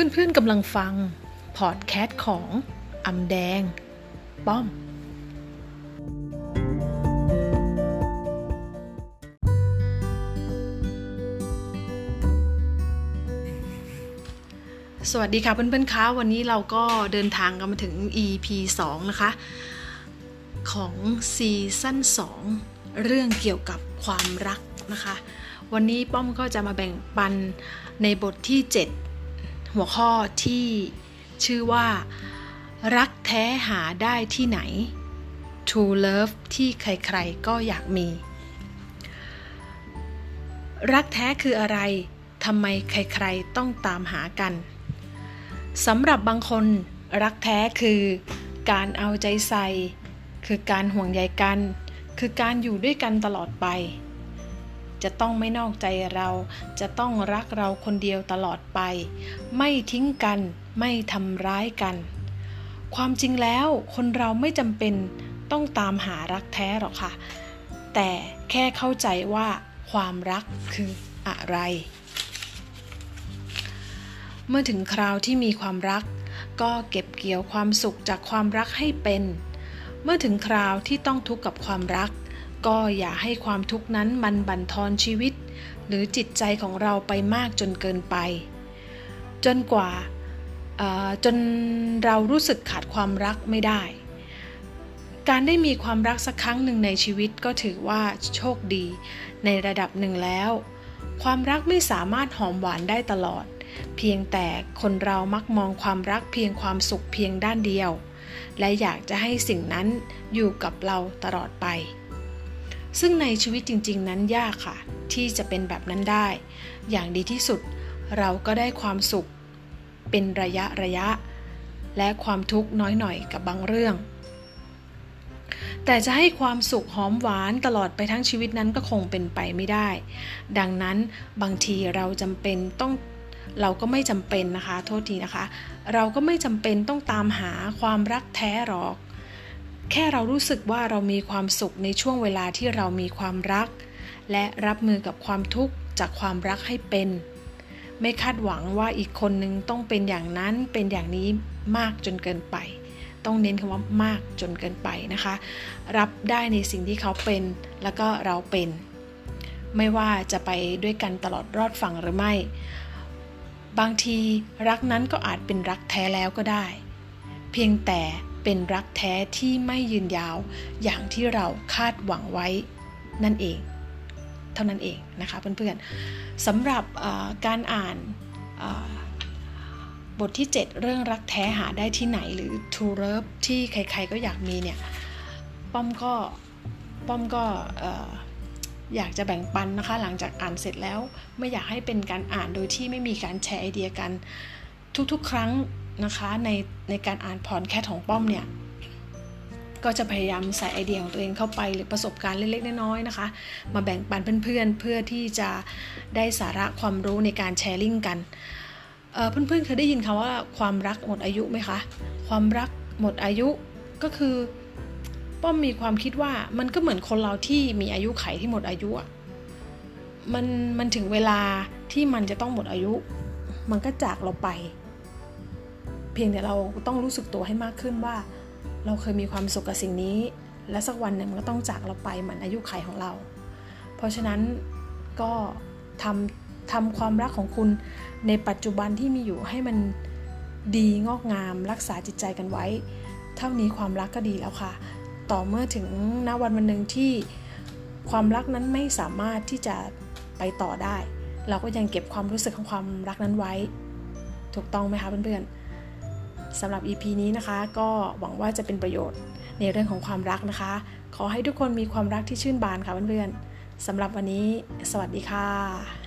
เพื่อนๆกำลังฟัง พอดแคสต์ของอำแดง ป้อม สวัสดีค่ะเพื่อนๆคะวันนี้เราก็เดินทางกันมาถึง EP 2 นะคะ ของซีซั่น2 เรื่องเกี่ยวกับความรักนะคะ วันนี้ป้อมก็จะมาแบ่งปันในบทที่ 7 หัวข้อที่ชื่อว่า รักแท้หาได้ที่ไหน True Love ที่ใครๆก็อยากมี รักแท้คืออะไรทำไมใครๆต้องตามหากันสำหรับบางคนรักแท้คือการเอาใจใส่ คือการห่วงใยกัน คือการอยู่ด้วยกันตลอดไป จะต้องไม่นอกใจเรา จะต้องรักเราคนเดียวตลอดไป ไม่ทิ้งกัน ไม่ทำร้ายกัน ความจริงแล้วคนเราไม่จำเป็นต้องตามหารักแท้หรอกค่ะ แต่แค่เข้าใจว่าความรักคืออะไร เมื่อถึงคราวที่มีความรัก ก็เก็บเกี่ยวความสุขจากความรักให้เป็น เมื่อถึงคราวที่ต้องทุกข์กับความรัก ก็อย่าให้ความทุกข์นั้นมันบั่นทอนชีวิต หรือจิตใจของเราไปมากจนเกินไป จนกว่าจนเรารู้สึกขาดความรักไม่ได้ การได้มีความรักสักครั้งหนึ่งในชีวิตก็ถือว่าโชคดีในระดับหนึ่งแล้ว ความรักไม่สามารถหอมหวานได้ตลอด เพียงแต่คนเรามักมองความรักเพียงความสุขเพียงด้านเดียว และอยากจะให้สิ่งนั้นอยู่กับเราตลอดไป ซึ่งในชีวิตจริง ๆ นั้นยากค่ะ ที่จะเป็นแบบนั้นได้ อย่างดีที่สุดเราก็ได้ความสุข เป็นระยะระยะ และความทุกข์น้อยหน่อยกับบางเรื่อง แต่จะให้ความสุขหอมหวานตลอดไปทั้งชีวิตนั้นก็คงเป็นไปไม่ได้ ดังนั้นบางทีเราจำเป็นต้องเราก็ไม่จำเป็นนะคะ โทษทีนะคะ เราก็ไม่จำเป็นต้องตามหาความรักแท้หรอก แค่เรารู้สึกว่าเรามีความสุขในช่วงเวลาที่เรามีความรัก และรับมือกับความทุกข์จากความรักให้เป็น ไม่คาดหวังว่าอีกคนนึงต้องเป็นอย่างนั้นเป็นอย่างนี้มากจนเกินไป ต้องเน้นคำว่ามากจนเกินไปนะคะ รับได้ในสิ่งที่เขาเป็นแล้วก็เราเป็น ไม่ว่าจะไปด้วยกันตลอดรอดฝั่งหรือไม่ บางทีรักนั้นก็อาจเป็นรักแท้แล้วก็ได้ เพียงแต่ เป็นรักแท้ที่ไม่ยืนยาว อย่างที่เราคาดหวังไว้นั่นเอง เท่านั้นเองนะคะเพื่อนๆสำหรับการอ่านบทที่ 7 เรื่องรักแท้หาได้ที่ไหนหรือ True Love ที่ใครๆก็อยากมีเนี่ยป้อมก็ป้อมก็อยากจะแบ่งปันนะคะ หลังจากอ่านเสร็จแล้วไม่อยากให้เป็นการอ่านโดยที่ไม่มีการแชร์ไอเดียกัน ทุกๆ ครั้งนะคะในในการอ่านพรแคทของป้อมเนี่ยก็จะพยายามใส่ไอเดียของตัวเองเข้าไปหรือประสบการณ์เล็กๆน้อยๆนะคะ มาแบ่งปันเพื่อนๆ เพื่อที่จะได้สาระความรู้ในการแชร์ลิงก์กันเพื่อนๆเคยได้ยินคำว่าความรักหมดอายุไหมคะ ความรักหมดอายุก็คือป้อมมีความคิดว่ามันก็เหมือนคนเราที่มีอายุไขที่หมดอายุอะมันมันถึงเวลาที่มันจะต้องหมดอายุ มันก็จากเราไป เพียงแต่เราต้องรู้สึกตัวให้มากขึ้นว่า เราเคยมีความสุขกับสิ่งนี้ และสักวันหนึ่งมันก็ต้องจากเราไปเหมือนอายุไขของเรา เพราะฉะนั้นก็ทำทำความรักของคุณในปัจจุบันที่มีอยู่ให้มันดีงอกงาม รักษาจิตใจกันไว้ เท่านี้ความรักก็ดีแล้วค่ะ ต่อเมื่อถึงณวันวันหนึ่งที่ความรักนั้นไม่สามารถที่จะไปต่อได้ เราก็ยังเก็บความรู้สึกของความรักนั้นไว้ ถูกต้องไหมคะเพื่อนๆ สำหรับ EP นี้นะคะ ก็หวังว่าจะเป็นประโยชน์ในเรื่องของความรักนะคะ ขอให้ทุกคนมีความรักที่ชื่นบานค่ะเพื่อนๆสำหรับวันนี้ สวัสดีค่ะ